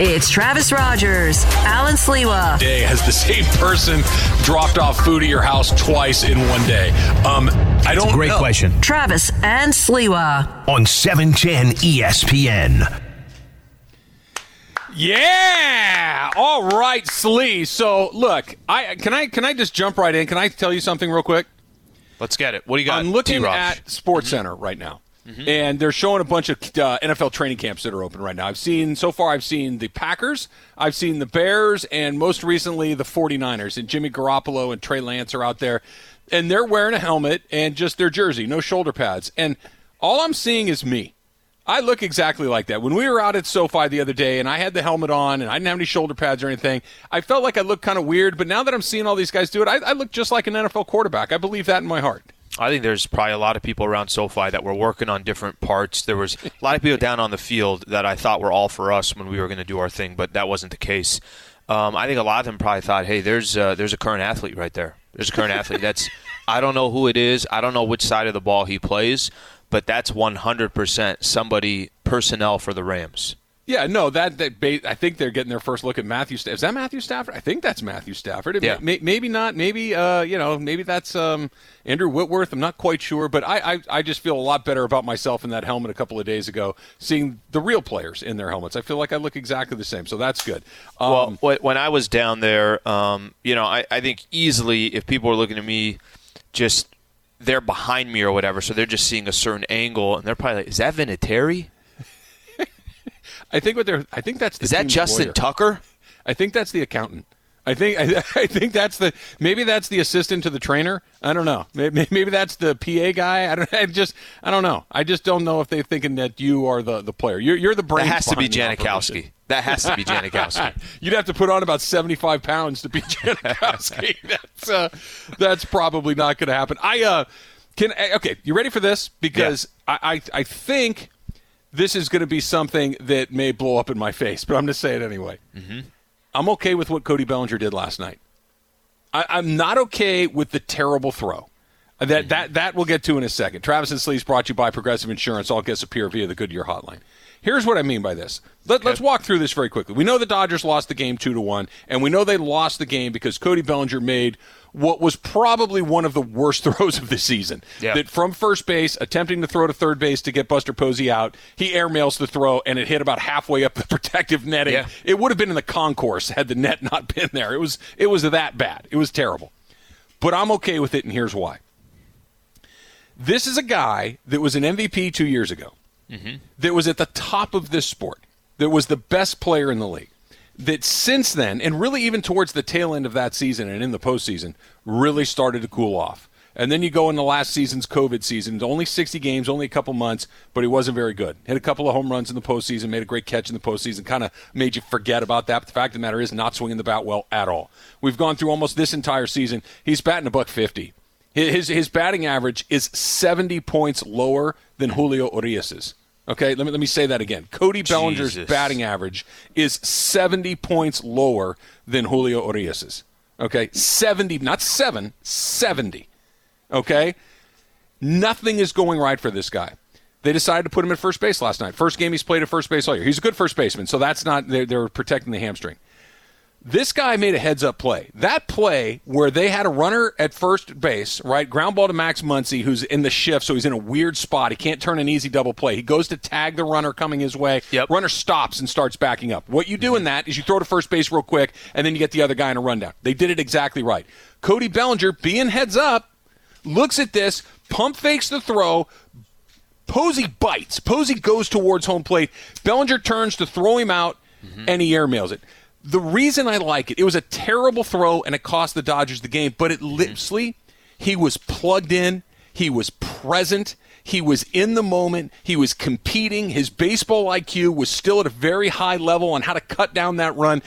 It's Travis Rodgers, Alan Sliwa. Day has the same person dropped off food at your house twice in one day. Um, I don't. Great know. question. Travis and Sliwa. On 710 ESPN. Yeah. All right, Slee. So look, I can I can I just jump right in? Can I tell you something real quick? Let's get it. What do you got? I'm looking T-Rosh? at Sports Center right now, and they're showing a bunch of uh, NFL training camps that are open right now. I've seen so far. I've seen the Packers, I've seen the Bears, and most recently the 49ers. And Jimmy Garoppolo and Trey Lance are out there, and they're wearing a helmet and just their jersey, no shoulder pads. And all I'm seeing is me. I look exactly like that. When we were out at SoFi the other day and I had the helmet on and I didn't have any shoulder pads or anything, I felt like I looked kind of weird. But now that I'm seeing all these guys do it, I, I look just like an NFL quarterback. I believe that in my heart. I think there's probably a lot of people around SoFi that were working on different parts. There was a lot of people down on the field that I thought were all for us when we were going to do our thing, but that wasn't the case. Um, I think a lot of them probably thought, "Hey, there's uh, there's a current athlete right there. There's a current athlete. That's I don't know who it is. I don't know which side of the ball he plays, but that's 100% somebody personnel for the Rams." Yeah, no, that, that I think they're getting their first look at Matthew. Sta- Is that Matthew Stafford? I think that's Matthew Stafford. It Yeah. may- maybe not. Maybe uh, you know, maybe that's um, Andrew Whitworth. I'm not quite sure, but I, I I just feel a lot better about myself in that helmet a couple of days ago, seeing the real players in their helmets. I feel like I look exactly the same, so that's good. Um, Well, when I was down there, um, you know, I, I think easily if people were looking at me, just they're behind me or whatever, so they're just seeing a certain angle, and they're probably like, "Is that Vinatieri? I think what they're. I think that's the Is that Justin lawyer. Tucker?" I think that's the accountant. I think I, I think that's the maybe that's the assistant to the trainer. I don't know. Maybe, maybe that's the PA guy. I don't. I just I don't know. I just don't know if they're thinking that you are the, the player. You're you're the That has to be Janikowski. That has to be Janikowski. You'd have to put on about seventy five pounds to be Janikowski. that's uh, that's probably not going to happen. I uh can okay. You ready for this? Because I, I I think this is going to be something that may blow up in my face, but I'm going to say it anyway. Mm-hmm. I'm okay with what Cody Bellinger did last night. I, I'm not okay with the terrible throw. Uh, That that that we'll get to in a second. Travis and Sleeves brought to you by Progressive Insurance. All guests appear via the Goodyear Hotline. Here's what I mean by this. Let, Let's walk through this very quickly. We know the Dodgers lost the game two to one, and we know they lost the game because Cody Bellinger made what was probably one of the worst throws of the season. Yeah. That from first base, attempting to throw to third base to get Buster Posey out, he airmails the throw, and it hit about halfway up the protective netting. Yeah. It would have been in the concourse had the net not been there. It was it was that bad. It was terrible. But I'm okay with it, and here's why. This is a guy that was an MVP two years ago, Mm-hmm. that was at the top of this sport, that was the best player in the league. That since then, and really even towards the tail end of that season and in the postseason, really started to cool off. And then you go into last season's COVID season, only 60 games, only a couple months, but he wasn't very good. Hit a couple of home runs in the postseason, made a great catch in the postseason, kind of made you forget about that. But the fact of the matter is, not swinging the bat well at all. We've gone through almost this entire season. He's batting a buck 50. His his batting average is 70 points lower than Julio Urias's. Okay, let me let me say that again. Cody Bellinger's Jesus. batting average is 70 points lower than Julio Urias's. Okay, 70, not 7, 70. Okay? Nothing is going right for this guy. They decided to put him at first base last night. First game he's played at first base all year. He's a good first baseman, so that's not they're, they're protecting the hamstring. This guy made a heads up play. That play where they had a runner at first base, right? Ground ball to Max Muncy, who's in the shift, so he's in a weird spot. He can't turn an easy double play. He goes to tag the runner coming his way. Yep. Runner stops and starts backing up. What you do in that is you throw to first base real quick, and then you get the other guy in a rundown. They did it exactly right. Cody Bellinger, being heads up, looks at this, pump fakes the throw, Posey bites. Posey goes towards home plate. Bellinger turns to throw him out, and he airmails it. The reason I like it, it was a terrible throw, and it cost the Dodgers the game. But it mm-hmm. literally, he was plugged in. He was present. He was in the moment. He was competing. His baseball IQ was still at a very high level on how to cut down that run,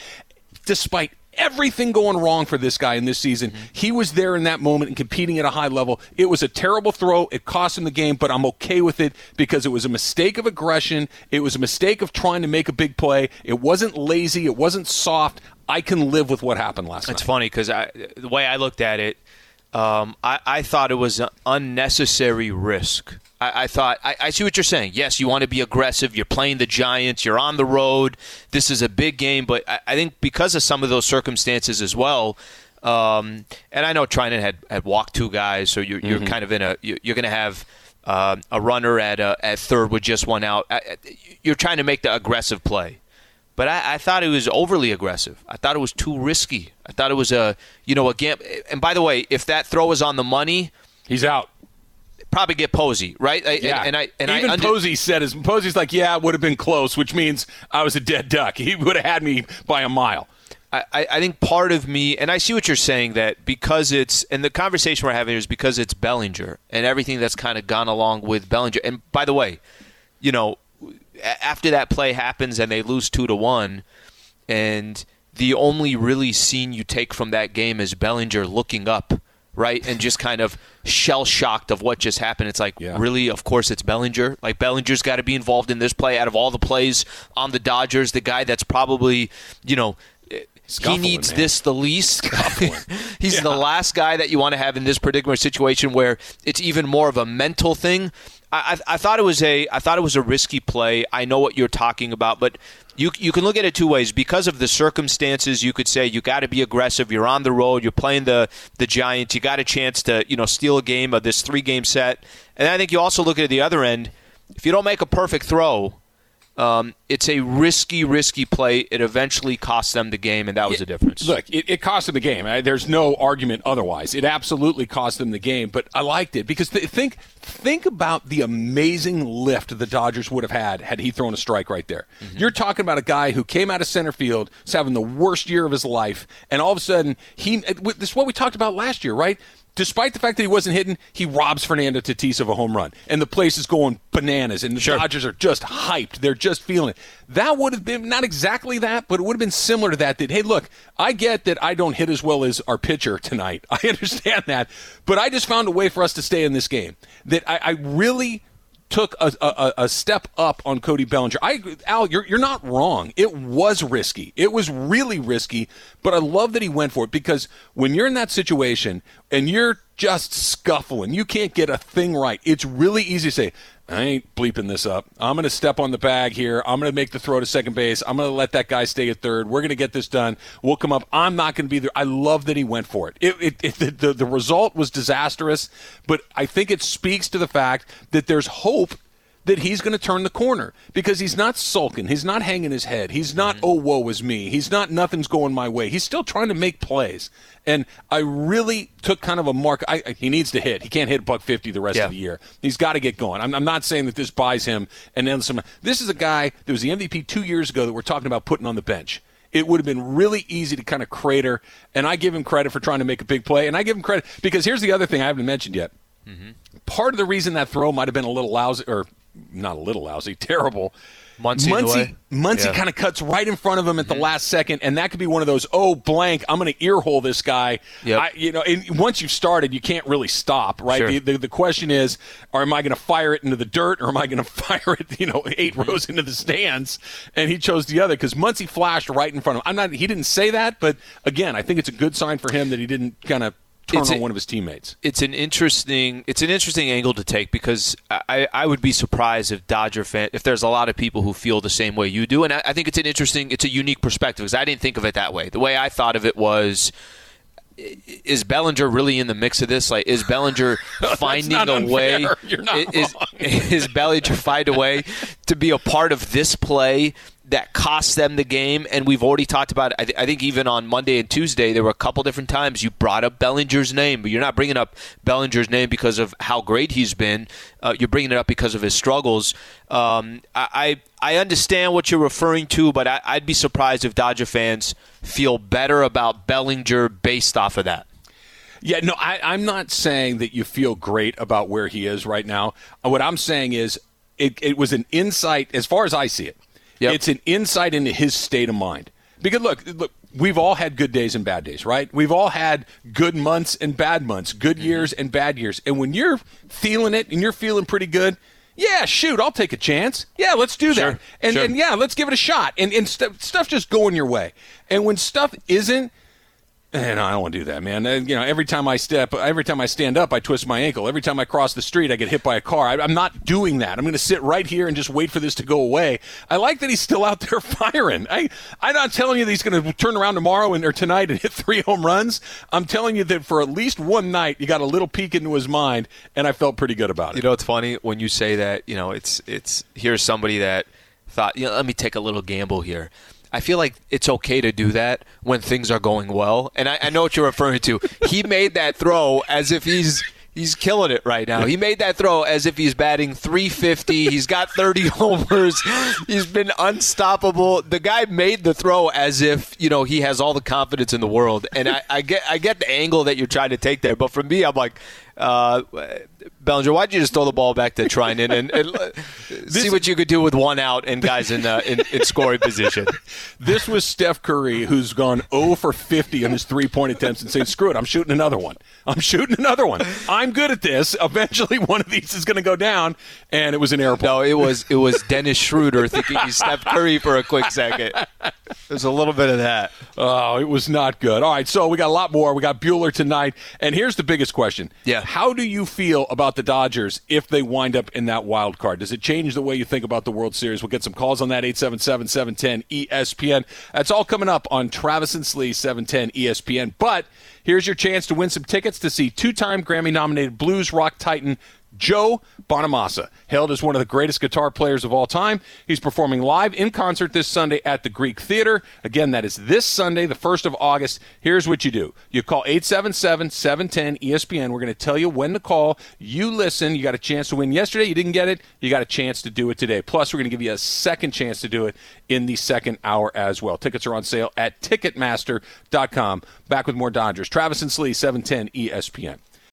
despite everything going wrong for this guy in this season. He was there in that moment and competing at a high level. It was a terrible throw. It cost him the game, but I'm okay with it because it was a mistake of aggression. It was a mistake of trying to make a big play. It wasn't lazy. It wasn't soft. I can live with what happened last It's night. It's funny because the way I looked at it, um, I, I thought it was an unnecessary risk. I, I thought I, I, see what you're saying. Yes, you want to be aggressive. You're playing the Giants. You're on the road. This is a big game, but I, I think because of some of those circumstances as well. Um, and I know Treinen had, had walked two guys, so you're, you're mm-hmm. kind of in a you're, you're going to have uh, a runner at uh, at third with just one out. You're trying to make the aggressive play, but I, I, thought it was overly aggressive. I thought it was too risky. I thought it was a you know a gamble. And by the way, if that throw was on the money, he's out probably get Posey, right? Yeah. And, and I and even I under- Posey said his Posey's like, yeah, it would have been close, which means I was a dead duck. He would have had me by a mile. I, I think part of me, and I see what you're saying, that because it's, and the conversation we're having is because it's Bellinger and everything that's kind of gone along with Bellinger. And by the way, you know, after that play happens and they lose two to one, and the only really scene you take from that game is Bellinger looking up right? And just kind of shell shocked of what just happened. It's like, yeah. really? Of course, it's Bellinger. Like, Bellinger's got to be involved in this play out of all the plays on the Dodgers. The guy that's probably, you know, Scuffling, he needs man. this the least. He's yeah. the last guy that you want to have in this particular situation where it's even more of a mental thing. I, I, thought it was a I thought it was a risky play. I know what you're talking about, but you you can look at it two ways. Because of the circumstances, you could say you got to be aggressive. You're on the road. You're playing the the Giants. You got a chance to you know steal a game of this three game set. And I think you also look at the other end. If you don't make a perfect throw, um, it's a risky, risky play. It eventually cost them the game, and that was the difference. Look, it, it cost them the game. There's no argument otherwise. It absolutely cost them the game, but I liked it because th- think think about the amazing lift the Dodgers would have had had he thrown a strike right there. Mm-hmm. You're talking about a guy who came out of center field, was having the worst year of his life, and all of a sudden he. This is what we talked about last year, right? Despite the fact that he wasn't hitting, he robs Fernando Tatis of a home run. And the place is going bananas, and the sure. Dodgers are just hyped. They're just feeling it. That would have been not exactly that, but it would have been similar to that. That, hey, look, I get that I don't hit as well as our pitcher tonight. I understand that. But I just found a way for us to stay in this game. That I, I really took a, a, a, step up on Cody Bellinger. I Al, you're you're not wrong. It was risky. It was really risky, but I love that he went for it because when you're in that situation and you're just scuffling, you can't get a thing right. It's really easy to say, I ain't bleeping this up. I'm going to step on the bag here. I'm going to make the throw to second base. I'm going to let that guy stay at third. We're going to get this done. We'll come up. I'm not going to be there. I love that he went for it. It, it, it the, the result was disastrous, but I think it speaks to the fact that there's hope that he's going to turn the corner because he's not sulking. He's not hanging his head. He's not, mm-hmm. oh, woe is me. He's not, nothing's going my way. He's still trying to make plays. And I really took kind of a mark. I, he needs to hit. He can't hit buck 50 the rest yeah. of the year. He's got to get going. I'm, I'm, not saying that this buys him and then some. This is a guy that was the MVP two years ago that we're talking about putting on the bench it would have been really easy to kind of crater. And I give him credit for trying to make a big play. And I give him credit because here's the other thing I haven't mentioned yet. Mm-hmm. Part of the reason that throw might have been a little lousy, or not a little lousy, terrible. Muncy, Muncie, Muncy yeah. kind of cuts right in front of him at the mm-hmm. last second, and that could be one of those. Oh, blank! I'm going to earhole this guy. Yep. I, you know, and once you've started, you can't really stop, right? Sure. The, the, the, question is, or am I going to fire it into the dirt, or am I going to fire it, you know, 8 mm-hmm. rows into the stands? And he chose the other because Muncy flashed right in front of him. I'm not. He didn't say that, but again, I think it's a good sign for him that he didn't kind of turn it's on a, one of his teammates. It's an interesting it's an interesting angle to take because I, I would be surprised if Dodger fan if there's a lot of people who feel the same way you do, and I, I think it's an interesting it's a unique perspective because I didn't think of it that way. The way I thought of it was is Bellinger really in the mix of this? Like, is Bellinger finding a way? You're is, is Bellinger find a way to be a part of this play that cost them the game. And we've already talked about it. I, th- I, think even on Monday and Tuesday, there were a couple different times you brought up Bellinger's name, but you're not bringing up Bellinger's name because of how great he's been. Uh, you're bringing it up because of his struggles. Um, I, I understand what you're referring to, but I, I'd be surprised if Dodger fans feel better about Bellinger based off of that. Yeah, no, I, I'm not saying that you feel great about where he is right now. What I'm saying is it, it was an insight, as far as I see it, Yep. It's an insight into his state of mind. Because look, look, we've all had good days and bad days, right? We've all had good months and bad months, good mm-hmm. years and bad years. And when you're feeling it and you're feeling pretty good, yeah, shoot, I'll take a chance. Yeah, let's do that. Sure, and, sure. and yeah, let's give it a shot. And, and st- stuff just going your way. And when stuff isn't, And I don't want to do that, man. Uh, you know, every time I step, every time I stand up, I twist my ankle. Every time I cross the street, I get hit by a car. I, am not doing that. I'm going to sit right here and just wait for this to go away. I like that he's still out there firing. I, I'm not telling you that he's going to turn around tomorrow and, or tonight and hit three home runs. I'm telling you that for at least one night, you got a little peek into his mind, and I felt pretty good about it. You know, it's funny when you say that. You know, it's it's here's somebody that thought, you know, let me take a little gamble here. I feel like it's okay to do that when things are going well. And I, I know what you're referring to. He made that throw as if he's he's killing it right now. He made that throw as if he's batting 350. He's got 30 homers. He's been unstoppable. The guy made the throw as if you know he has all the confidence in the world. And I, I get I get the angle that you're trying to take there, but for me, I'm like, uh, Bellinger, why'd you just throw the ball back to Treinen and, and see what you could do with one out and guys in, uh, in, in scoring position? This was Steph Curry, who's gone 0 for 50 on his three point attempts and saying, screw it, I'm shooting another one. I'm shooting another one. I'm good at this. Eventually, one of these is going to go down, and it was an airplane. No, it was it was Dennis Schroeder thinking he's Steph Curry for a quick second. There's a little bit of that. Oh, it was not good. All right, so we got a lot more. We got Buehler tonight, and here's the biggest question. How do you feel about the Dodgers if they wind up in that wild card? Does it change the way you think about the World Series? We'll get some calls on that 877-710 ESPN. That's all coming up on Travis and Slee 710 ESPN. But here's your chance to win some tickets to see two-time Grammy-nominated blues rock titan Joe Bonamassa, hailed as one of the greatest guitar players of all time. He's performing live in concert this Sunday at the Greek Theater. Again, that is this Sunday, the 1st of August. Here's what you do you call 877 710 ESPN. We're going to tell you when to call. You listen. You got a chance to win yesterday. You didn't get it. You got a chance to do it today. Plus, we're going to give you a second chance to do it in the second hour as well. Tickets are on sale at Ticketmaster.com. Back with more Dodgers. Travis and Slee, 710 ESPN.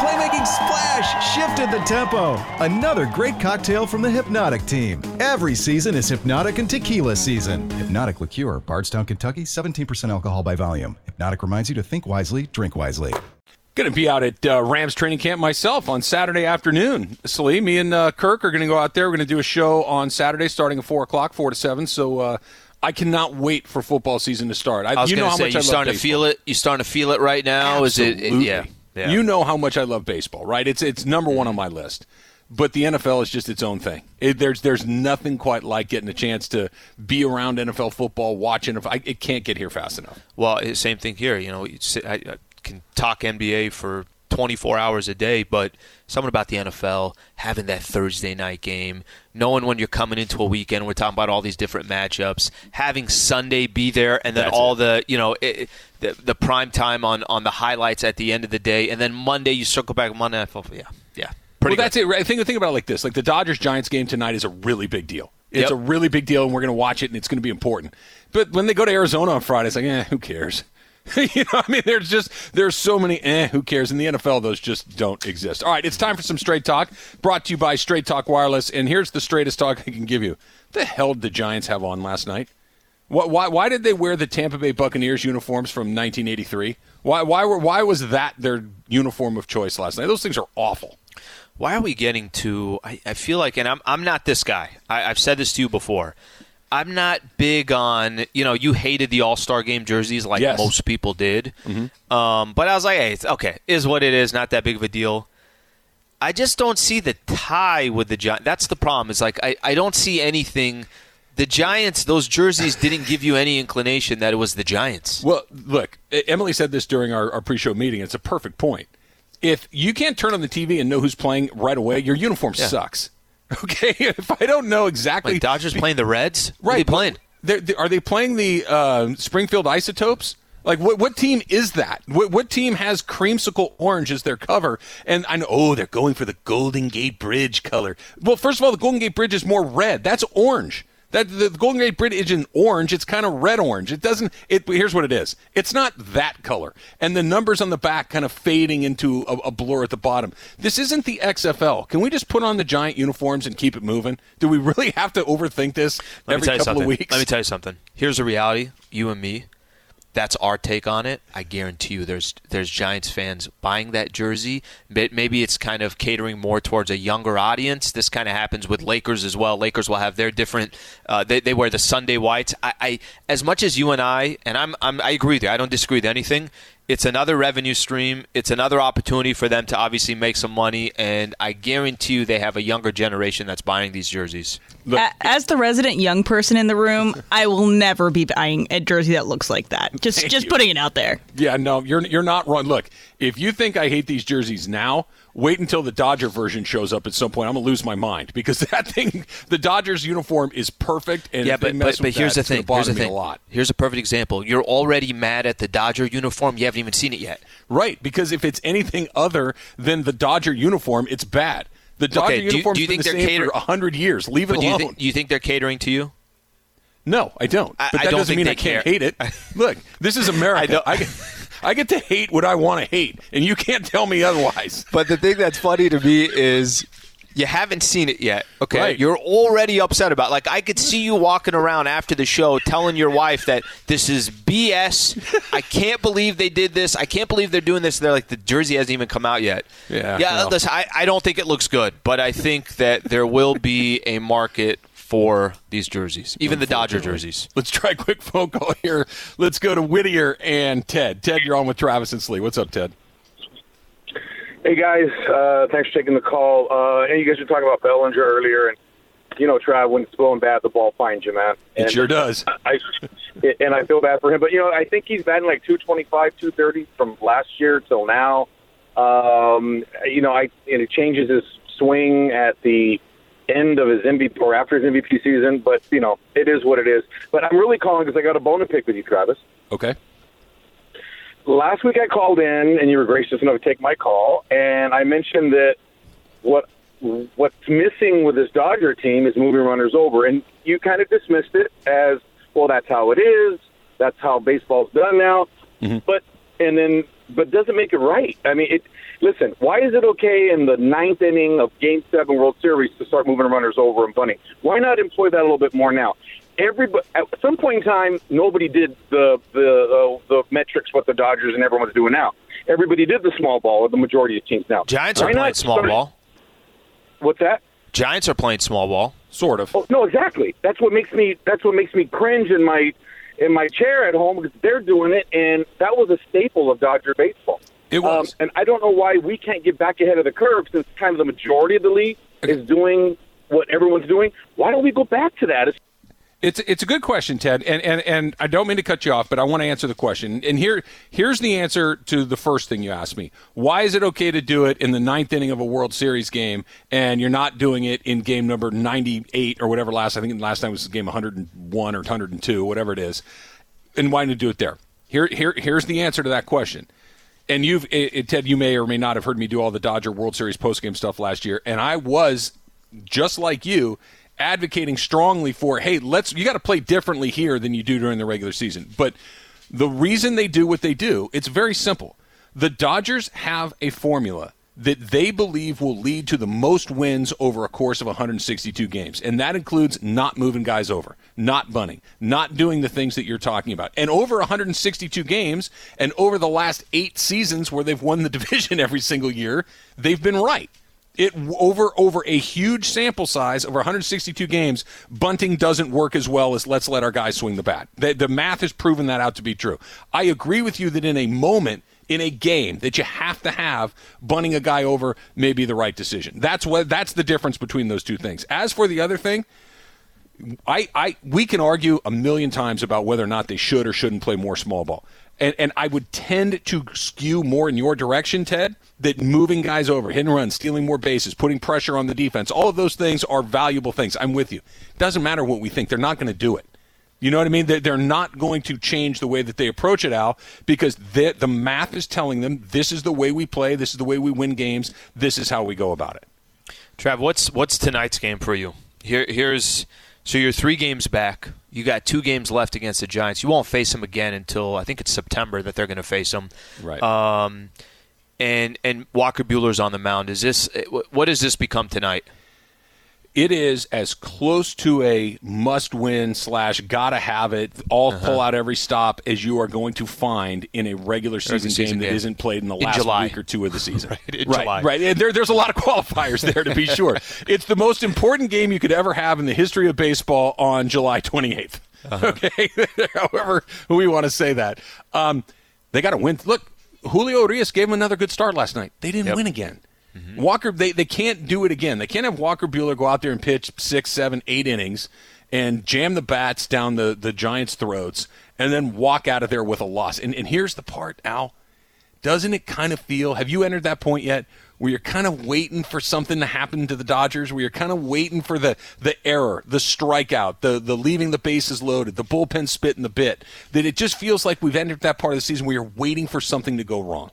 The playmaking splash shifted the tempo. Another great cocktail from the Hypnotic team. Every season is Hypnotic and Tequila season. Hypnotic Liqueur, Bardstown, Kentucky, 17% alcohol by volume. Hypnotic reminds you to think wisely, drink wisely. Going to be out at uh, Rams training camp myself on Saturday afternoon. Salee, me and uh, Kirk are going to go out there. We're going to do a show on Saturday starting at 4 o'clock, 4 to 7. So uh, I cannot wait for football season to start. I, I was you know going how to say, much you're I love starting to feel it. You starting to feel it right now? Absolutely. Is it? it yeah. Yeah. You know how much I love baseball, right? It's it's number one on my list. But the NFL is just its own thing. It, there's there's nothing quite like getting a chance to be around NFL football, watching. I, it can't get here fast enough. Well, same thing here. You know, I, I can talk NBA for 24 hours a day, but something about the NFL having that Thursday night game, knowing when you're coming into a weekend, we're talking about all these different matchups, having Sunday be there, and then That's all it. the you know it, the the prime time on on the highlights at the end of the day, and then Monday you circle back Monday. Yeah, yeah, pretty. well, that's it. Right? Think think about it like this: like the Dodgers Giants game tonight is a really big deal. It's Yep. a really big deal, and we're going to watch it, and it's going to be important. But when they go to Arizona on Friday, it's like, eh, who cares? you know, I mean, there's just there's so many eh, who cares? In the NFL, those just don't exist. All right, it's time for some straight talk. Brought to you by Straight Talk Wireless, and here's the straightest talk I can give you. The hell did the Giants have on last night? Why, why, why did they wear the Tampa Bay Buccaneers uniforms from 1983? Why, why, were, why was that their uniform of choice last night? Those things are awful. why are we getting to I, I feel like and I'm I'm not this guy. I, I've said this to you before. I'm not big on you know you hated the All Star Game jerseys like Yes. most people did, um, but I was like, hey, it's okay, is what it is, not that big of a deal. I just don't see the tie with the Giants. That's the problem. Is like I, I don't see anything. The Giants, those jerseys didn't give you any inclination that it was the Giants. Well, look, Emily said this during our, our pre-show meeting. It's a perfect point. If you can't turn on the TV and know who's playing right away, your uniform sucks. Okay, if I don't know exactly, Like Dodgers playing the Reds, right? they playing. They're, they- are they playing the uh, Springfield Isotopes? Like what? What team is that? What, what team has creamsicle orange as their cover? And I know, oh, they're going for the Golden Gate Bridge color. Well, first of all, the Golden Gate Bridge is more red. That's orange. That the, Golden Gate Bridge isn't orange; it's kind of red orange. It doesn't. It here's what it is. It's not that color, and the numbers on the back kind of fading into a, a blur at the bottom. This isn't the XFL. Can we just put on the giant uniforms and keep it moving? Do we really have to overthink this Let every me tell you couple something. of weeks? Let me tell you something. Here's the reality. You and me. That's our take on it. I guarantee you, there's there's Giants fans buying that jersey. But maybe it's kind of catering more towards a younger audience. This kind of happens with Lakers as well. Lakers will have their different. Uh, they, they wear the Sunday whites. I, I as much as you and I and I'm, I'm I agree with you. I don't disagree with anything. It's another revenue stream. It's another opportunity for them to obviously make some money, and I guarantee you they have a younger generation that's buying these jerseys. Look, As the resident young person in the room, I will never be buying a jersey that looks like that. Just just you. putting it out there. Yeah, no, you're you're not wrong. Look, if you think I hate these jerseys now, wait until the Dodger version shows up at some point. I'm gonna lose my mind because that thing, the Dodgers uniform is perfect. And yeah, but, but, but with here's that, the thing. Here's the thing. a lot. Here's a perfect example. You're already mad at the Dodger uniform. You haven't even seen it yet. Right, because if it's anything other than the Dodger uniform, it's bad. The Dodger Okay, do you- do you been think the they're same cater- for hundred years. Leave it But do you, alone. think, do you think they're catering to you? no, I don't. But I that don't doesn't mean I can't care. hate it. Look, this is America. I, don't- get, I get to hate what I want to hate, and you can't tell me otherwise. But the thing that's funny to me is you haven't seen it yet. Okay, Right. you're already upset about. It. Like I could see you walking around after the show telling your wife that this is BS. I can't believe they did this. I can't believe they're doing this. They're like the jersey hasn't even come out yet. Yeah, yeah. well. Listen, I, I don't think it looks good, but I think that there will be a market for these jerseys, even the Dodger jerseys. Let's try a quick phone call here. Let's go to Whittier and Ted. Ted, you're on with Travis and Slee. What's up, Ted? Hey guys, uh, thanks for taking the call. Uh, and you guys were talking about Bellinger earlier, and you know, Trav, when it's blowing bad, the ball finds you, man. It sure does. I and I feel bad for him, but you know, I think he's batting like 225, 230 from last year till now. Um, you know, I and it changes his swing at the end of his MVP or after his MVP season, but you know, it is what it is. But I'm really calling because I got a bone to pick with you, Travis. Okay. last week I called in and you were gracious enough to take my call, and I mentioned that what what's missing with this Dodger team is moving runners over, and you kind of dismissed it as well. That's how it is. That's how baseball's done now. Mm-hmm. But and then but doesn't make it right. I mean, it. Listen, why is it okay in the ninth inning of Game Seven World Series to start moving runners over and bunting? Why not employ that a little bit more now? Everybody, at some point in time, nobody did the the uh, the metrics what the Dodgers and everyone's doing now. Everybody did the small ball, or the majority of teams now. Giants Why are playing small start- ball. What's that? Giants are playing small ball. Sort of. Oh, no, exactly. That's what makes me. That's what makes me cringe in my in my chair at home because they're doing it, and that was a staple of Dodger baseball. It was. Um, and I don't know why we can't get back ahead of the curve since kind of the majority of the league is doing what everyone's doing. Why don't we go back to that? It's It's it's a good question, Ted, and, and and I don't mean to cut you off, but I want to answer the question. And here here's the answer to the first thing you asked me. Why is it okay to do it in the ninth inning of a World Series game, and you're not doing it in game number 98 or whatever last? I think last time was game 101 or 102, whatever it is. And why not do it there? Here here here's the answer to that question. And you've it, it- Ted, you may or may not have heard me do all the Dodger World Series postgame stuff last year, and I was just like you advocating strongly for hey let's you got to play differently here than you do during the regular season. But the reason they do what they do it's very simple. The dodgers have a formula that they believe will lead to the most wins over a course of 162 games and that includes not moving guys over not bunting not doing the things that you're talking about. And over 162 games and over the last eight seasons where they've won the division every single year they've been right it over over a huge sample size over 162 games bunting doesn't work as well as let's let our guys swing the bat. The, the math has proven that out to be true. I agree with you that in a moment in a game that you have to have bunting a guy over may be the right decision. That's what that's the difference between those two things. As for the other thing I, I we can argue a million times about whether or not they should or shouldn't play more small ball. And and I would tend to skew more in your direction, Ted, that moving guys over, hit and run, stealing more bases, putting pressure on the defense, all of those things are valuable things. I'm with you. Doesn't matter what we think, they're not going to do it. You know what I mean? They're, not going to change the way that they approach it, Al, because the the math is telling them this is the way we play, this is the way we win games, this is how we go about it. Trav, what's what's tonight's game for you? Here, here's So you're three games back. You got two games left against the Giants. You won't face them again until I think it's September that they're going to face them. Right. Um, and and Walker Buehler's on the mound. Is this what does this become tonight? It is as close to a must win slash gotta have it all Uh-huh. pull out every stop as you are going to find in a regular season, season game that game. isn't played in the In last July. week or two of the season. Right, right, right. And there, there's a lot of qualifiers there to be sure. it's the most important game you could ever have in the history of baseball on July 28th. Uh-huh. Okay, however we want to say that. Um, they got to win. Look, Julio Urias gave them another good start last night. They didn't Yep. win again. Mm-hmm. Walker, they, they can't do it again. They can't have Walker Buehler go out there and pitch six, seven, eight innings and jam the bats down the, the Giants' throats and then walk out of there with a loss. And, and here's the part, Al. Doesn't it kind of feel, have you entered that point yet where you're kind of waiting for something to happen to the Dodgers, where you're kind of waiting for the, the error, the strikeout, the, the leaving the bases loaded, the bullpen spitting the bit, that it just feels like we've entered that part of the season. Where you're waiting for something to go wrong?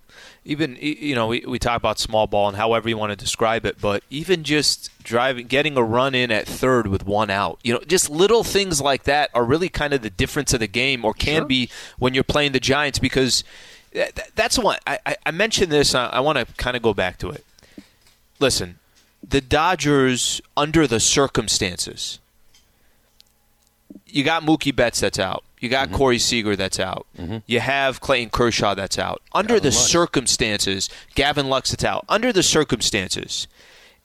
even you know we, we talk about small ball and however you want to describe it but even just driving getting a run in at third with one out you know just little things like that are really kind of the difference of the game or can be when you're playing the giants because that's the one i, I, mentioned this I, I want to kind of go back to it listen the dodgers under the circumstances you got Mookie Betts that's out. You got mm-hmm. Corey Seager that's out. Mm-hmm. You have Clayton Kershaw that's out. Under the circumstances, Gavin Lux that's out. Under the circumstances,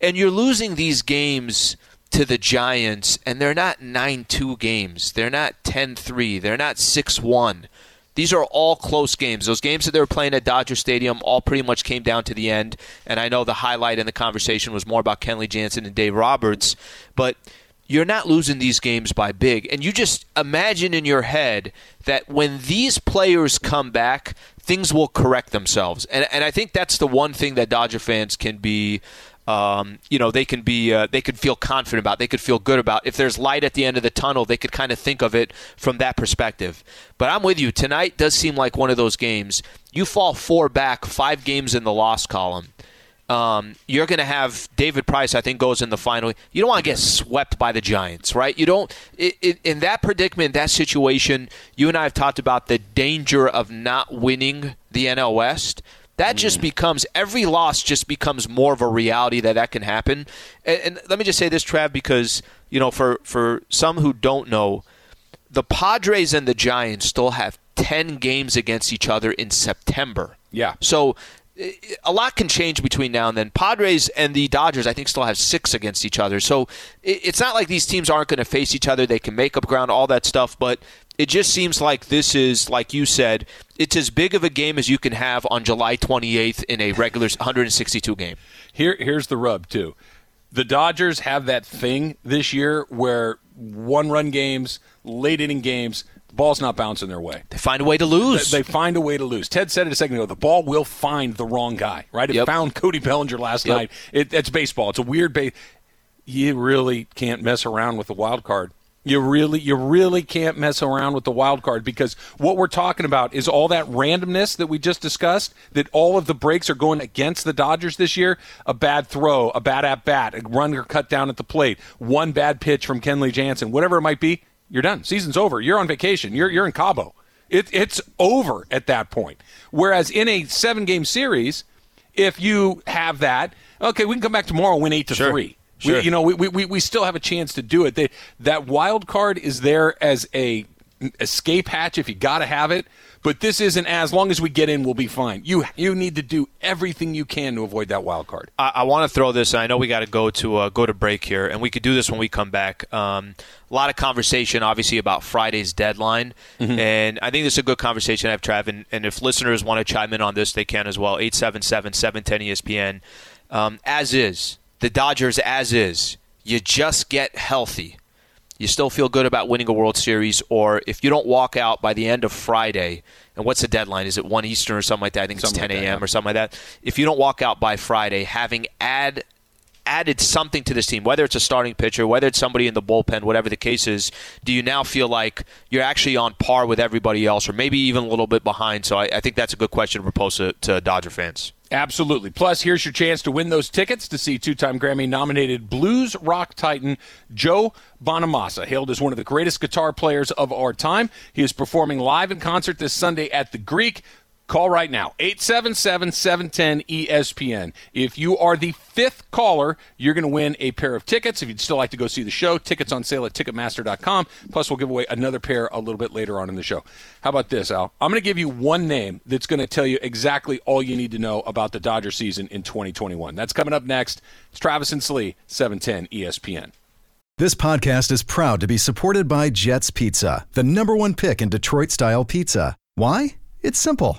and you're losing these games to the Giants, and they're not 9 2 games. They're not 10 3. They're not 6 1. These are all close games. Those games that they were playing at Dodger Stadium all pretty much came down to the end. And I know the highlight in the conversation was more about Kenley Jansen and Dave Roberts, but you're not losing these games by big. And you just imagine in your head that when these players come back, things will correct themselves. And, and I think that's the one thing that Dodger fans can be. Um, you know they can be uh, they could feel confident about they could feel good about if there's light at the end of the tunnel they could kind of think of it from that perspective but i'm with you tonight does seem like one of those games you fall four back five games in the loss column um, you're going to have David Price, I think, goes in the final. You don't want to get swept by the Giants, right? You don't. It, it, in that predicament, that situation, you and I have talked about the danger of not winning the NL West. That just mm. becomes every loss just becomes more of a reality that that can happen. And, and let me just say this, Trav, because you know, for for some who don't know, the Padres and the Giants still have ten games against each other in September. Yeah. So eh, a lot can change between now and then. Padres and the Dodgers, I think, still have six against each other. So it's not like these teams aren't going to face each other. They can make up ground, all that stuff. But it just seems like this is, like you said, it's as big of a game as you can have on July 28th in a regular 162 game. Here, here's the rub too. The Dodgers have that thing this year where one-run games, late inning games, the ball's not bouncing their way. They find a way to lose. They find a way to lose. Ted said it a second ago. The ball will find the wrong guy. Right? It Yep. found Cody Bellinger last Yep. night. It, it's baseball. It's a weird base. You really can't mess around with the wild card. You really, you really can't mess around with the wild card because what we're talking about is all that randomness that we just discussed. That all of the breaks are going against the Dodgers this year. A bad throw, a bad at bat, a run or cut down at the plate, one bad pitch from Kenley Jansen, whatever it might be. You're done. Season's over. You're on vacation. You're you're in Cabo. It, it's over at that point. Whereas in a seven game series, if you have that, okay, we can come back tomorrow win eight to Sure. three. Sure. We, you know, we, we, we still have a chance to do it. They, that wild card is there as a escape hatch if you got to have it. But this isn't as long as we get in, we'll be fine. You you need to do everything you can to avoid that wild card. I, I want to throw this. I know we got to go to uh, go to break here, and we could do this when we come back. Um, a lot of conversation, obviously, about Friday's deadline, and I think this is a good conversation to have, Trav. And, and if listeners want to chime in on this, they can as well. 877-710-ESPN. Um, as is the Dodgers, as is. You just get healthy. You still feel good about winning a World Series, or if you don't walk out by the end of Friday, and what's the deadline? Is it one Eastern or something like that? I think Something it's 10 that, a.m. yeah. or something like that. If you don't walk out by Friday, having add added something to this team, whether it's a starting pitcher, whether it's somebody in the bullpen, whatever the case is, do you now feel like you're actually on par with everybody else, or maybe even a little bit behind? So I, I think that's a good question to propose to, to Dodger fans. Absolutely. Plus, here's your chance to win those tickets to see two time Grammy nominated blues rock titan Joe Bonamassa, hailed as one of the greatest guitar players of our time. He is performing live in concert this Sunday at the Greek. Call right now, 877 710 ESPN. If you are the fifth caller, you're going to win a pair of tickets. If you'd still like to go see the show, tickets on sale at Ticketmaster.com. Plus, we'll give away another pair a little bit later on in the show. How about this, Al? I'm going to give you one name that's going to tell you exactly all you need to know about the Dodger season in 2021. That's coming up next. It's Travis and Slee, 710 ESPN. This podcast is proud to be supported by Jets Pizza, the number one pick in Detroit style pizza. Why? It's simple.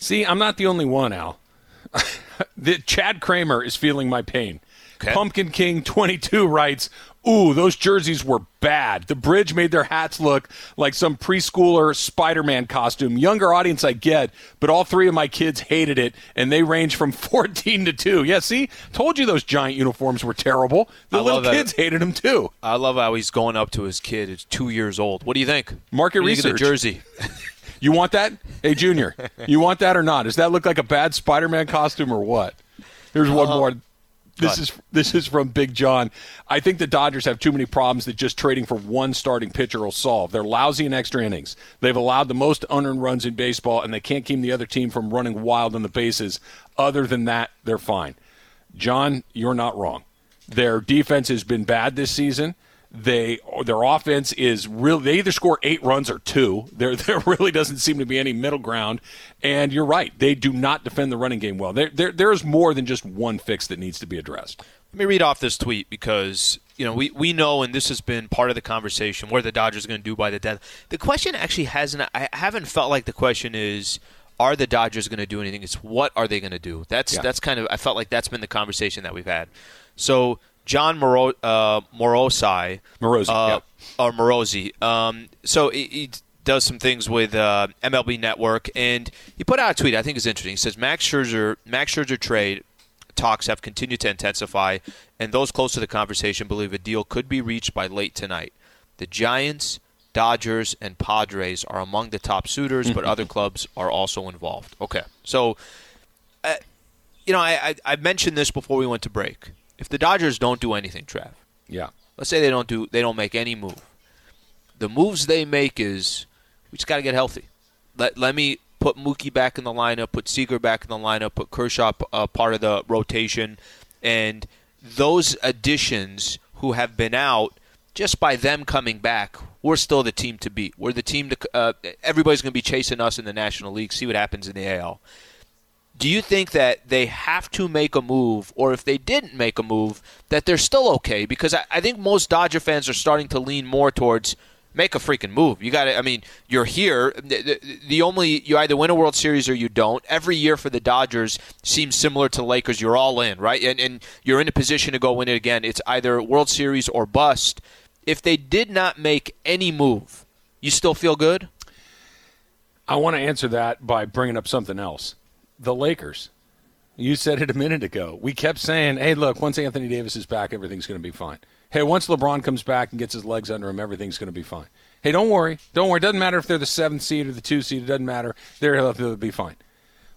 See, I'm not the only one, Al. the, Chad Kramer is feeling my pain. Okay. Pumpkin King 22 writes, Ooh, those jerseys were bad. The bridge made their hats look like some preschooler Spider Man costume. Younger audience, I get, but all three of my kids hated it, and they range from 14 to 2. Yeah, see? Told you those giant uniforms were terrible. The I little kids hated them too. I love how he's going up to his kid. It's two years old. What do you think? Market What do you think of research. The jersey. You want that? Hey, Junior, you want that or not? Does that look like a bad Spider Man costume or what? Here's one uh, more. This is this is from Big John. I think the Dodgers have too many problems that just trading for one starting pitcher will solve. They're lousy in extra innings. They've allowed the most unearned runs in baseball, and they can't keep the other team from running wild on the bases. Other than that, they're fine. John, you're not wrong. Their defense has been bad this season. They their offense is really they either score eight runs or two. There there really doesn't seem to be any middle ground. And you're right, they do not defend the running game well. There there there is more than just one fix that needs to be addressed. Let me read off this tweet because you know we, we know, and this has been part of the conversation, what are the Dodgers going to do by the deadline? The question actually hasn't. I haven't felt like the question is, are the Dodgers going to do anything? It's what are they going to do? That's Yeah. that's kind of. I felt like that's been the conversation that we've had. So Jon Moro, uh, Morosai, Morosi, uh, yep. or Morosi. Um, so he, he does some things with uh, MLB Network, and he put out a tweet I think is interesting. He says Max Scherzer, Max Scherzer trade talks have continued to intensify, and those close to the conversation believe a deal could be reached by late tonight. The Giants, Dodgers, and Padres are among the top suitors, but other clubs are also involved. Okay, so uh, you know I, I I mentioned this before we went to break. If the Dodgers don't do anything, Trav, Yeah. let's say they don't do they don't make any move. The moves they make is we just got to get healthy. Let let me put Mookie back in the lineup, put Seager back in the lineup, put Kershaw uh, part of the rotation, and those additions who have been out just by them coming back, we're still the team to beat. We're the team to. Uh, everybody's going to be chasing us in the National League. See what happens in the AL. Do you think that they have to make a move, or if they didn't make a move, that they're still okay? Because I, I think most Dodger fans are starting to lean more towards make a freaking move. You got to. I mean, you're here. The, the, the only you either win a World Series or you don't. Every year for the Dodgers seems similar to Lakers. You're all in, right? And and you're in a position to go win it again. It's either World Series or bust. If they did not make any move, you still feel good. I want to answer that by bringing up something else. The Lakers. You said it a minute ago. We kept saying, hey, look, once Anthony Davis is back, everything's going to be fine. Hey, once LeBron comes back and gets his legs under him, everything's going to be fine. Hey, don't worry. Don't worry. It doesn't matter if they're the seventh seed or the two seed. It doesn't matter. They're, they'll be fine.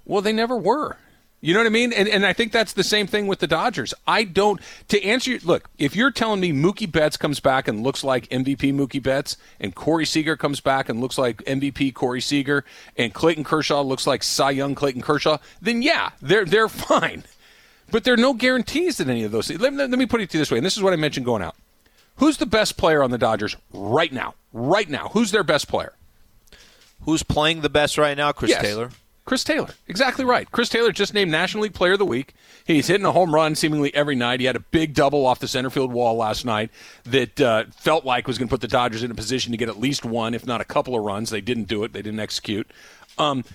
Well, they never were. You know what I mean? And, and I think that's the same thing with the Dodgers. I don't, to answer you, look, if you're telling me Mookie Betts comes back and looks like MVP Mookie Betts, and Corey Seager comes back and looks like MVP Corey Seager, and Clayton Kershaw looks like Cy Young Clayton Kershaw, then yeah, they're, they're fine. But there are no guarantees that any of those. Let, let, let me put it to you this way, and this is what I mentioned going out. Who's the best player on the Dodgers right now? Right now. Who's their best player? Who's playing the best right now? Chris Yes. Taylor. Chris Taylor. Exactly right. Chris Taylor just named National League Player of the Week. He's hitting a home run seemingly every night. He had a big double off the center field wall last night that uh, felt like was going to put the Dodgers in a position to get at least one, if not a couple of runs. They didn't do it. They didn't execute. Um,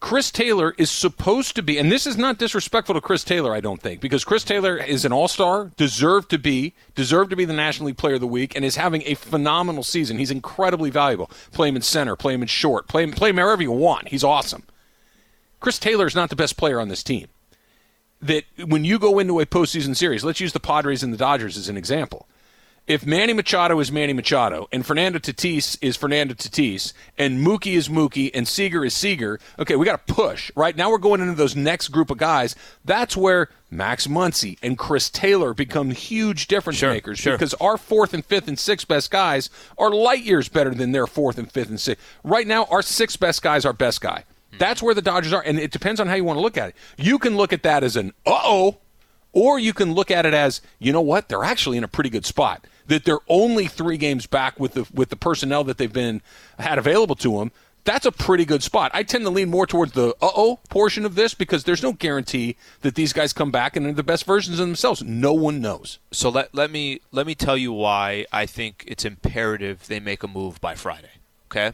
Chris Taylor is supposed to be, and this is not disrespectful to Chris Taylor, I don't think, because Chris Taylor is an all star, deserved to be, deserved to be the National League Player of the Week, and is having a phenomenal season. He's incredibly valuable. Play him in center, play him in short, play him, play him wherever you want. He's awesome. Chris Taylor is not the best player on this team. That when you go into a postseason series, let's use the Padres and the Dodgers as an example if Manny Machado is Manny Machado and Fernando Tatis is Fernando Tatis and Mookie is Mookie and Seager is Seager, okay, we got to push. Right now we're going into those next group of guys. That's where Max Muncy and Chris Taylor become huge difference Sure, makers sure. because our fourth and fifth and sixth best guys are light years better than their fourth and fifth and sixth. Right now, our sixth best guy is our best guy. That's where the Dodgers are, and it depends on how you want to look at it. You can look at that as an uh oh, or you can look at it as you know what they're actually in a pretty good spot. That they're only three games back with the with the personnel that they've been had available to them. That's a pretty good spot. I tend to lean more towards the uh oh portion of this because there's no guarantee that these guys come back and are the best versions of themselves. No one knows. So let, let me let me tell you why I think it's imperative they make a move by Friday. Okay,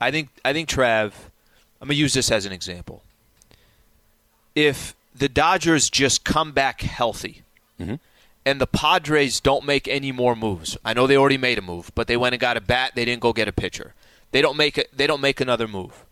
I think I think Trav. I'm gonna use this as an example. If the Dodgers just come back healthy, mm-hmm. and the Padres don't make any more moves, I know they already made a move, but they went and got a bat. They didn't go get a pitcher. They don't make it. They don't make another move.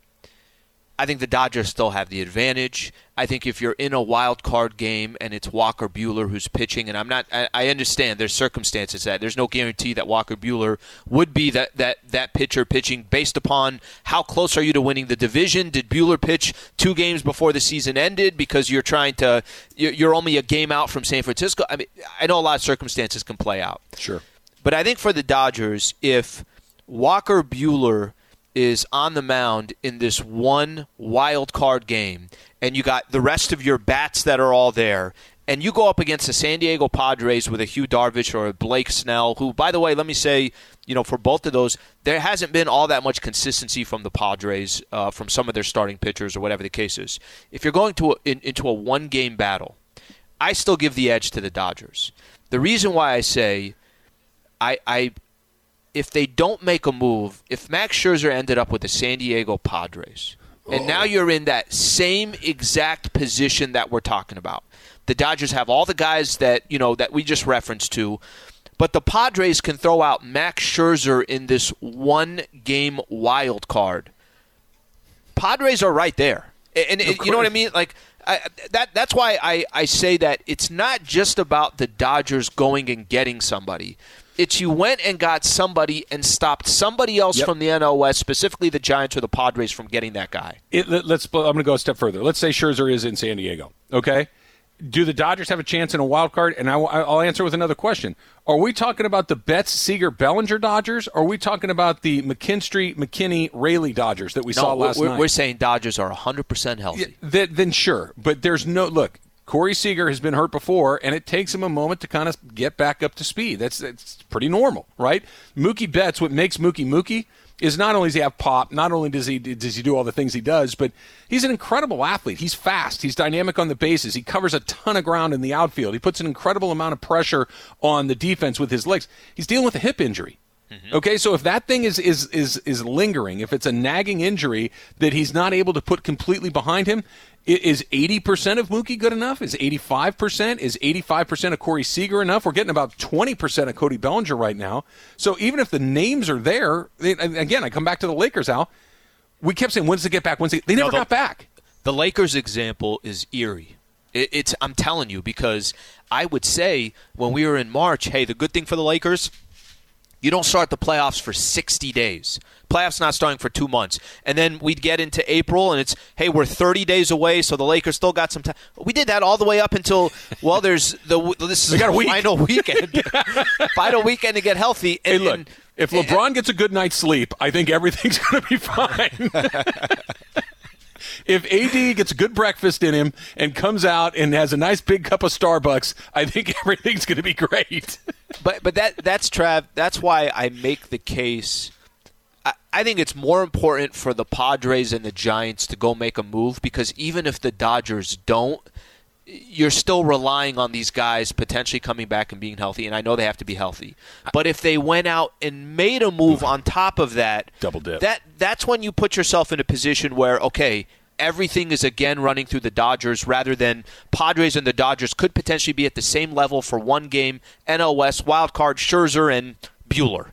I think the Dodgers still have the advantage. I think if you're in a wild card game and it's Walker Buehler who's pitching, and I'm not, I, I understand there's circumstances that there's no guarantee that Walker Buehler would be that, that, that pitcher pitching based upon how close are you to winning the division. Did Buehler pitch two games before the season ended because you're trying to, you're you're only a game out from San Francisco? I mean, I know a lot of circumstances can play out. Sure. But I think for the Dodgers, if Walker Buehler is on the mound in this one wild card game, and you got the rest of your bats that are all there, and you go up against the San Diego Padres with a Yu Darvish or a Blake Snell, who, by the way, let me say, you know, for both of those, there hasn't been all that much consistency from the Padres, uh, from some of their starting pitchers or whatever the case is. If you're going to a, in, into a one game battle, I still give the edge to the Dodgers. The reason why I say I, I if they don't make a move, if Max Scherzer ended up with the San Diego Padres, and now you're in that same exact position that we're talking about. The Dodgers have all the guys that, you know, that we just referenced to, but the Padres can throw out Max Scherzer in this one game wild card. Padres are right there. And, and you know what I mean? Like I, that that's why I, I say that it's not just about the Dodgers going and getting somebody. It's you went and got somebody and stopped somebody else Yep. from the NL West, specifically the Giants or the Padres, from getting that guy. It, let, us I'm going to go a step further. Let's say Scherzer is in San Diego. Okay. Do the Dodgers have a chance in a wild card? And I, will answer with another question. Are we talking about the Betts, Seager, Bellinger Dodgers? Or are we talking about the McKinstry, McKinney, Raley Dodgers that we No, saw last we're, night? we're saying Dodgers are 100% healthy. Th- then sure, but there's no look. Corey Seager has been hurt before, and it takes him a moment to kind of get back up to speed. That's that's pretty normal, right? Mookie Betts, what makes Mookie Mookie is not only does he have pop, not only does he does he do all the things he does, but he's an incredible athlete. He's fast, he's dynamic on the bases, he covers a ton of ground in the outfield. He puts an incredible amount of pressure on the defense with his legs. He's dealing with a hip injury. Mm-hmm. Okay, so if that thing is, is is is lingering, if it's a nagging injury that he's not able to put completely behind him, is eighty percent of Mookie good enough? Is eighty five percent? Is eighty five percent of Corey Seager enough? We're getting about twenty percent of Cody Bellinger right now. So even if the names are there, they- again, I come back to the Lakers. Al, we kept saying, "When's it get back? When's it?" They never the- got back. The Lakers example is eerie. It, it's I'm telling you because I would say when we were in March, hey, the good thing for the Lakers, you don't start the playoffs for 60 days. Playoffs not starting for two months, and then we'd get into April, and it's hey, we're 30 days away, so the Lakers still got some time. We did that all the way up until well, there's the this is got a week. final weekend, final weekend to get healthy. Hey, look, and- if LeBron gets a good night's sleep, I think everything's going to be fine. if AD gets a good breakfast in him and comes out and has a nice big cup of Starbucks, I think everything's going to be great. But but that that's Trav. That's why I make the case. I, I think it's more important for the Padres and the Giants to go make a move because even if the Dodgers don't, you're still relying on these guys potentially coming back and being healthy. And I know they have to be healthy. But if they went out and made a move on top of that, Double dip. That that's when you put yourself in a position where okay. everything is again running through the Dodgers rather than Padres and the Dodgers could potentially be at the same level for one game. NL West wild card Scherzer and Buehler.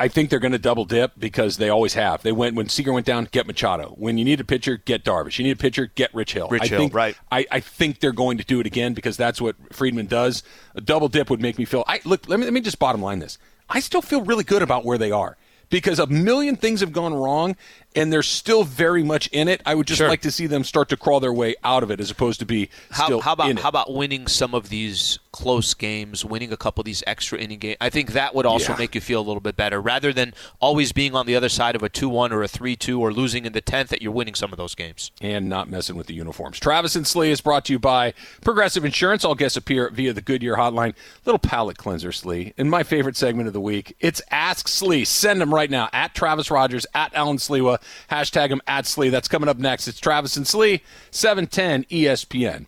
I think they're going to double dip because they always have. They went when Seager went down, get Machado. When you need a pitcher, get Darvish. You need a pitcher, get Rich Hill. Rich I Hill, think, right. I, I think they're going to do it again because that's what Friedman does. A double dip would make me feel. I look. Let me let me just bottom line this. I still feel really good about where they are because a million things have gone wrong and they're still very much in it. I would just Sure. like to see them start to crawl their way out of it as opposed to be How, still how about in it. how about winning some of these close games, winning a couple of these extra inning games? I think that would also Yeah. make you feel a little bit better, rather than always being on the other side of a two-one or a three-two or losing in the tenth. That you're winning some of those games. and not messing with the uniforms. Travis and Slee is brought to you by Progressive Insurance. All guests appear via the Goodyear hotline. Little palate cleanser, Slee. And my favorite segment of the week, it's Ask Slee. Send them right now at Travis Rodgers, at Alan Sleewa. Hashtag them at Slee. That's coming up next. It's Travis and Slee, 710 ESPN.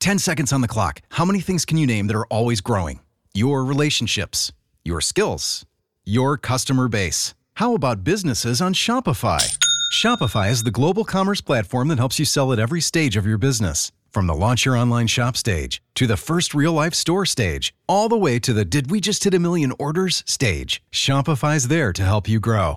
10 seconds on the clock. How many things can you name that are always growing? Your relationships, your skills, your customer base. How about businesses on Shopify? Shopify is the global commerce platform that helps you sell at every stage of your business. From the launch your online shop stage to the first real life store stage, all the way to the did we just hit a million orders stage. Shopify's there to help you grow.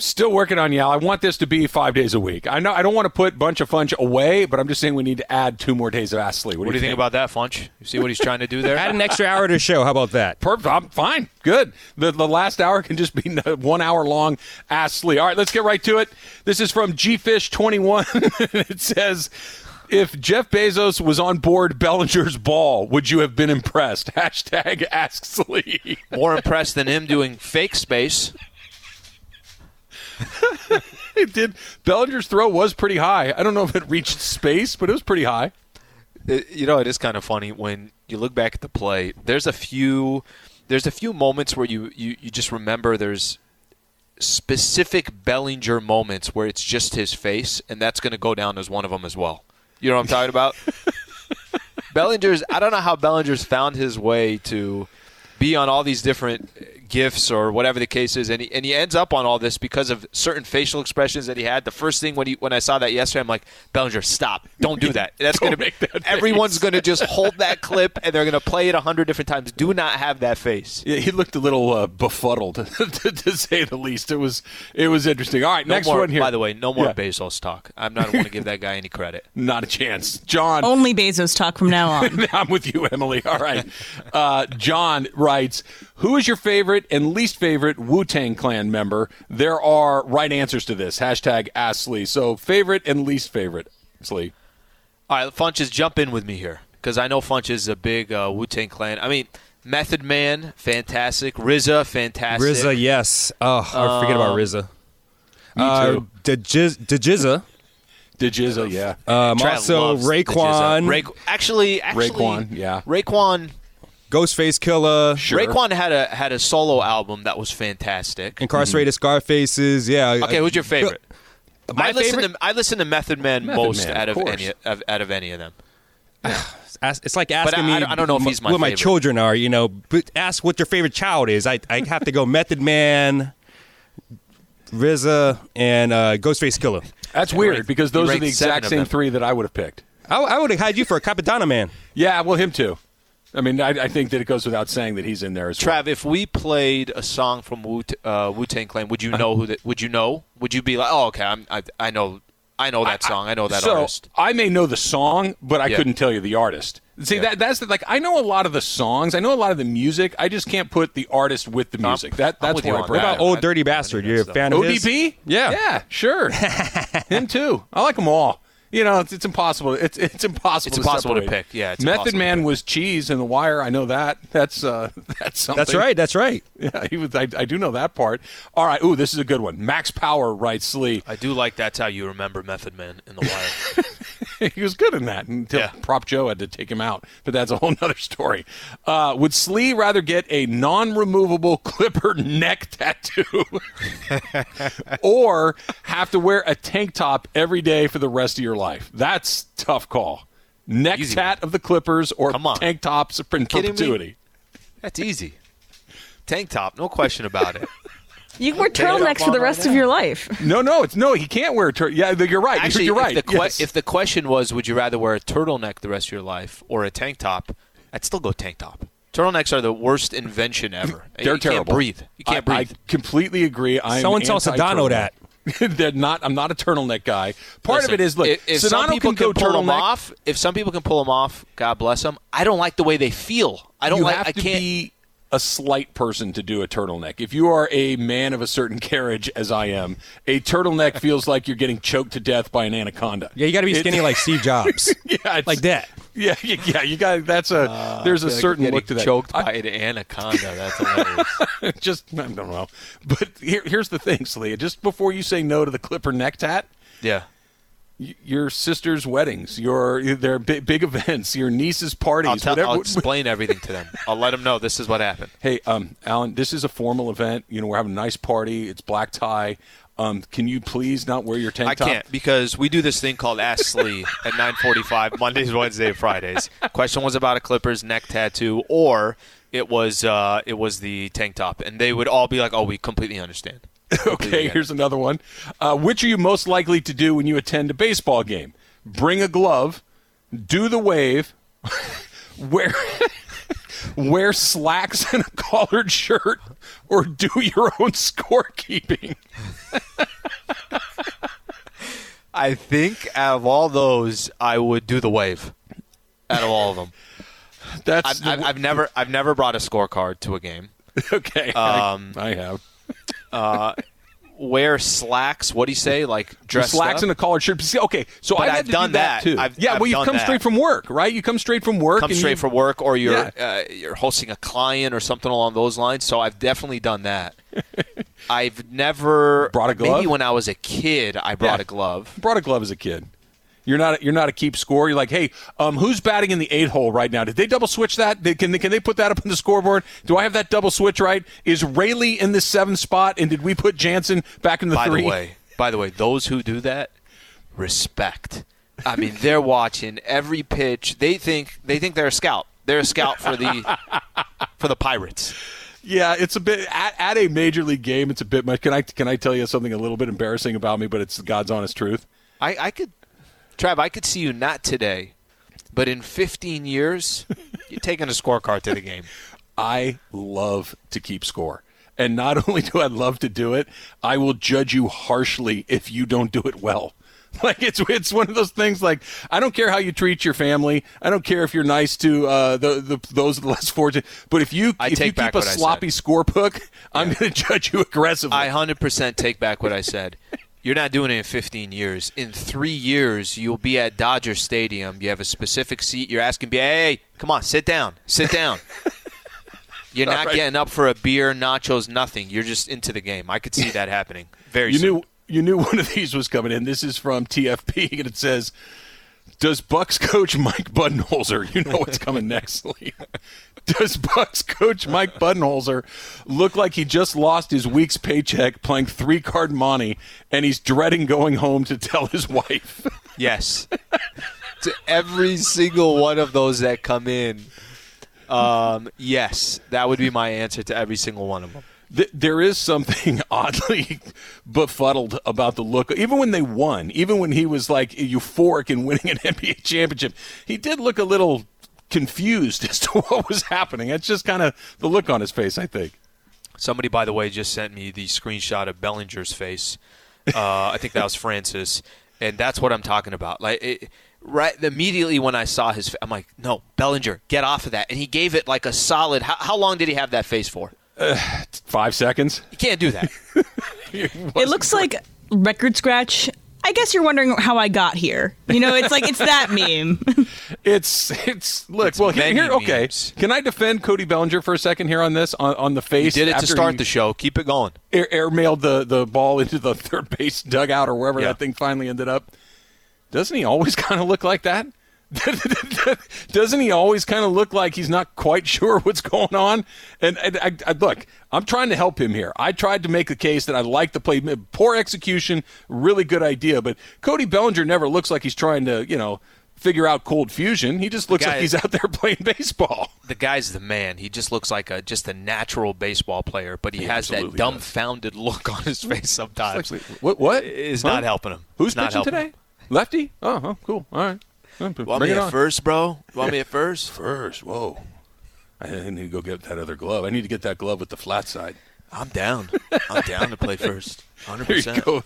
Still working on Yal. I want this to be five days a week. I know I don't want to put bunch of funch away, but I'm just saying we need to add two more days of Ask Slee. What, What do you think about that, Funch? You see what he's trying to do there? Add an extra hour to the show. How about that? Perfect. I'm fine. Good. The, the last hour can just be one hour long. Ask Lee. All right, let's get right to it. This is from GFish21. it says, if Jeff Bezos was on board Bellinger's ball, would you have been impressed? Hashtag Ask Slee. More impressed than him doing fake space. it did. Bellinger's throw was pretty high. I don't know if it reached space, but it was pretty high. It- you know, it is kind of funny when you look back at the play. There's a few, there's a few moments where you you, you just remember there's specific Bellinger moments where it's just his face, and that's going to go down as one of them as well. You know what I'm talking about? Bellinger's. I don't know how Bellinger's found his way to be on all these different gifts or whatever the case is, and he, and he ends up on all this because of certain facial expressions that he had. The first thing when he when I saw that yesterday, I'm like, Bellinger, stop! Don't do that. That's going to make that everyone's going to just hold that clip and they're going to play it a hundred different times. Do not have that face. Yeah, he looked a little uh, befuddled, to, to say the least. It was it was interesting. All right, No next more, one here. By the way, no more Yeah. Bezos talk. I'm not going to give that guy any credit. Not a chance. John, Only Bezos talk from now on. I'm with you, Emily. All right. Uh, John writes, "Who is your favorite and least favorite Wu Tang Clan member?" There are right answers to this. Hashtag Ask Slee. So favorite and least favorite, Slee. All right, Funches, jump in with me here because I know Funch is a big uh, Wu Tang Clan. I mean, Method Man, fantastic. RZA, fantastic. RZA, yes. Oh, I forget about RZA. Me Uh, too. the Jiz. the GZA, yeah. Um, Trent also loves the Raekwon, Ray, actually, actually, Raekwon, yeah. Raekwon. Ghostface Killah, Sure. Raekwon had a had a solo album that was fantastic. Incarcerated Scarfaces. Yeah. Okay, who's your favorite? My I listen favorite. to I listen to Method Man Method most Man, out of of, any of, out of any of them. Ask- It's like I- asking me. I don't know if he's my what my children are. You know, but ask what your favorite child is. I I have to go Method Man, RZA, and uh, Ghostface Killah. That's weird ranked- because those are the exact same three that I would have picked. I, I would have had you for a Cappadonna man. Yeah, well, him too. I mean, I, I think that it goes without saying that he's in there as well. Trav, if we played a song from Wu uh, Wu Tang Clan, would you Uh-huh. know who that? Would you know? Would you be like, oh, okay, I'm, I I know I know that song. I know that so artist. I may know the song, but I Yeah. couldn't tell you the artist. See Yeah. that that's the, like I know a lot of the songs, I know a lot of the music. I just can't put the artist with the I'm- music. That that's with you where I on brag. What about Ol' Dirty Bastard? You're a that's fan of his? ODB? Yeah. yeah, sure. him too. I like them all. You know, it's, it's impossible. It's it's impossible. It's to impossible to pick. Yeah, it's Method Man was cheese in the wire. I know that. That's uh, that's something. That's right. That's right. Yeah, he was. I, I do know that part. All right. Ooh, this is a good one. Max Power writes Slee. I do like that's how you remember Method Man in the Wire. he was good in that until Yeah. Prop Joe had to take him out. But that's a whole nother story. Uh, would Slee rather get a non-removable clipper neck tattoo, or have to wear a tank top every day for the rest of your life? That's tough call. Neck Easy tat of the Clippers or tank tops in perpetuity. That's easy. Tank top, no question about it. You can wear turtlenecks for the rest of your life. No, no, it's no. He can't wear a tur- Yeah, you're right. Actually, you're right. If the, que- Yes. if the question was, would you rather wear a turtleneck the rest of your life or a tank top, I'd still go tank top. Turtlenecks are the worst invention ever. They're you terrible. Can't breathe. You can't I, breathe. I completely agree. I'm Someone tell Sedano that. They're not. I'm not a turtleneck guy. Part Listen, of it is look. if, if some people can go pull them off, if some people can pull them off, God bless them. I don't like the way they feel. I don't you like. have I can't. be a slight person to do a turtleneck. If you are a man of a certain carriage, as I am, a turtleneck feels like you're getting choked to death by an anaconda. Yeah, you got to be It- skinny like Steve Jobs. yeah, it's- like that. Yeah, yeah, yeah, you got. That's a. there's a Uh, feel like certain look to that. Choked I- by an anaconda. That's hilarious. just I don't know. But here, here's the thing, Slee. Just before you say no to the Clipper neck tat, yeah. Your sister's weddings, your their big, big events, your niece's parties, I'll, tell, whatever. I'll explain everything to them. I'll let them know this is what happened. Hey, um, Alan, this is a formal event. You know, we're having a nice party. It's black tie. Um, can you please not wear your tank I top? I can't because we do this thing called Ask Slee at 9:45 Mondays, Wednesdays, and Fridays. Question was about a Clippers neck tattoo, or it was uh, it was the tank top, and they would all be like, "Oh, we completely understand." Okay, here's another one. Uh, which are you most likely to do when you attend a baseball game? Bring a glove, do the wave, wear wear slacks and a collared shirt, or do your own scorekeeping. I think out of all those, I would do the wave. Out of all of them, That's I've, the- I've, I've never I've never brought a scorecard to a game. okay. Um, I, I have Wear slacks. What do you say? Like dress slacks up? and a collared shirt. Okay, so But I've to done do that, that. too. I've- yeah, I've well, you come that. straight from work, right? You come straight from work. come straight from work or you're Yeah. uh, you're hosting a client or something along those lines. So I've definitely done that. I've never Brought a glove? Maybe when I was a kid, I brought Yeah. a glove. brought a glove as a kid. You're not you're not a keep score. You're like, hey, um, who's batting in the eight hole right now? Did they double switch that? Did, can they, can they put that up on the scoreboard? Do I have that double switch right? Is Raley in the seventh spot? And did we put Jansen back in the By three? the way, by the way, those who do that, respect. I mean, they're watching every pitch. They think they think they're a scout. They're a scout for the for the Pirates. Yeah, it's a bit at, at a major league game. It's a bit much. Can I can I tell you something a little bit embarrassing about me? But it's God's honest truth. I, I could, Trav, I could see you not today, but in 15 years, you're taking a scorecard to the game. I love to keep score. And not only do I love to do it, I will judge you harshly if you don't do it well. Like it's it's one of those things. Like I don't care how you treat your family. I don't care if you're nice to uh, the, the those the less fortunate. But if you I if you keep a what I said. sloppy score book, I'm going to judge you aggressively. I 100% take back what I said. You're not doing it in 15 years. In three years, you'll be at Dodger Stadium. You have a specific seat. You're asking, hey, come on, sit down, sit down. You're not right. getting up for a beer, nachos, nothing. You're just into the game. I could see that happening very you soon. knew you knew one of these was coming in. This is from TFP, and it says, "Does Bucks coach Mike Budenholzer? You know what's coming next, Lee. Does Bucks coach Mike Budenholzer look like he just lost his week's paycheck playing three card monte, and he's dreading going home to tell his wife? Yes. to every single one of those that come in, um, yes, that would be my answer to every single one of them. Th- there is something oddly befuddled about the look. Even when they won, even when he was like euphoric in winning an NBA championship, he did look a little confused as to what was happening. It's just kind of the look on his face, I think. Somebody, by the way, just sent me the screenshot of Bellinger's face. Uh, I think that was Francis, and that's what I'm talking about. Like, it, right immediately when I saw his, I'm like, no, Bellinger, get off of that. And he gave it like a solid. How, how long did he have that face for? Uh, five seconds. You can't do that. It looks like record scratch. I guess you're wondering how I got here. You know, it's like it's that meme. It's it's look It's well here, here okay. memes. Can I defend Cody Bellinger for a second here on this on, on the He face? did it to after start he the show. Keep it going. Air, airmailed the the ball into the third base dugout or wherever Yeah. that thing finally ended up. doesn't he always kind of look like that? Doesn't he always kind of look like he's not quite sure what's going on? And, and I, I, look, I'm trying to help him here. I tried to make the case that I like the play. Poor execution, really good idea. But Cody Bellinger never looks like he's trying to, you know, figure out cold fusion. He just looks guy- like he's out there playing baseball. The guy's the man. He just looks like a just a natural baseball player, but he, He has that absolutely does. dumbfounded look on his face sometimes. What? What is Huh? not helping him. Who's not pitching today? him. Lefty. Oh, oh, cool. All right. Want Bring me at first, bro? Want me at first? First. Whoa. I need to go get that other glove. I need to get that glove with the flat side. I'm down. I'm down to play first. 100%. Here you go.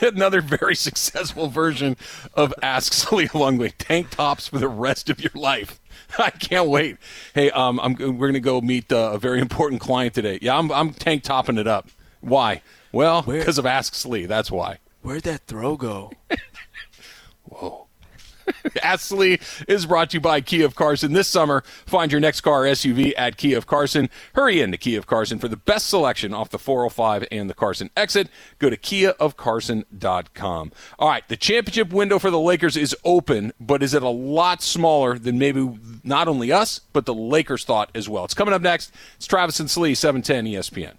Another very successful version of Ask Sully Longway. Tank tops for the rest of your life. I can't wait. Hey, um, I'm, we're going to go meet uh, a very important client today. Yeah, I'm, I'm tank topping it up. Why? Well, because of Ask Slee. That's why. Where'd that throw go? Ask Lee is brought to you by Kia of Carson. This summer, find your next car SUV at Kia of Carson. Hurry in to Kia of Carson for the best selection off the 405 and the Carson exit. Go to KiaofCarson.com. All right, the championship window for the Lakers is open, but is it a lot smaller than maybe not only us, but the Lakers thought as well? It's coming up next. It's Travis and Slee, 710 ESPN.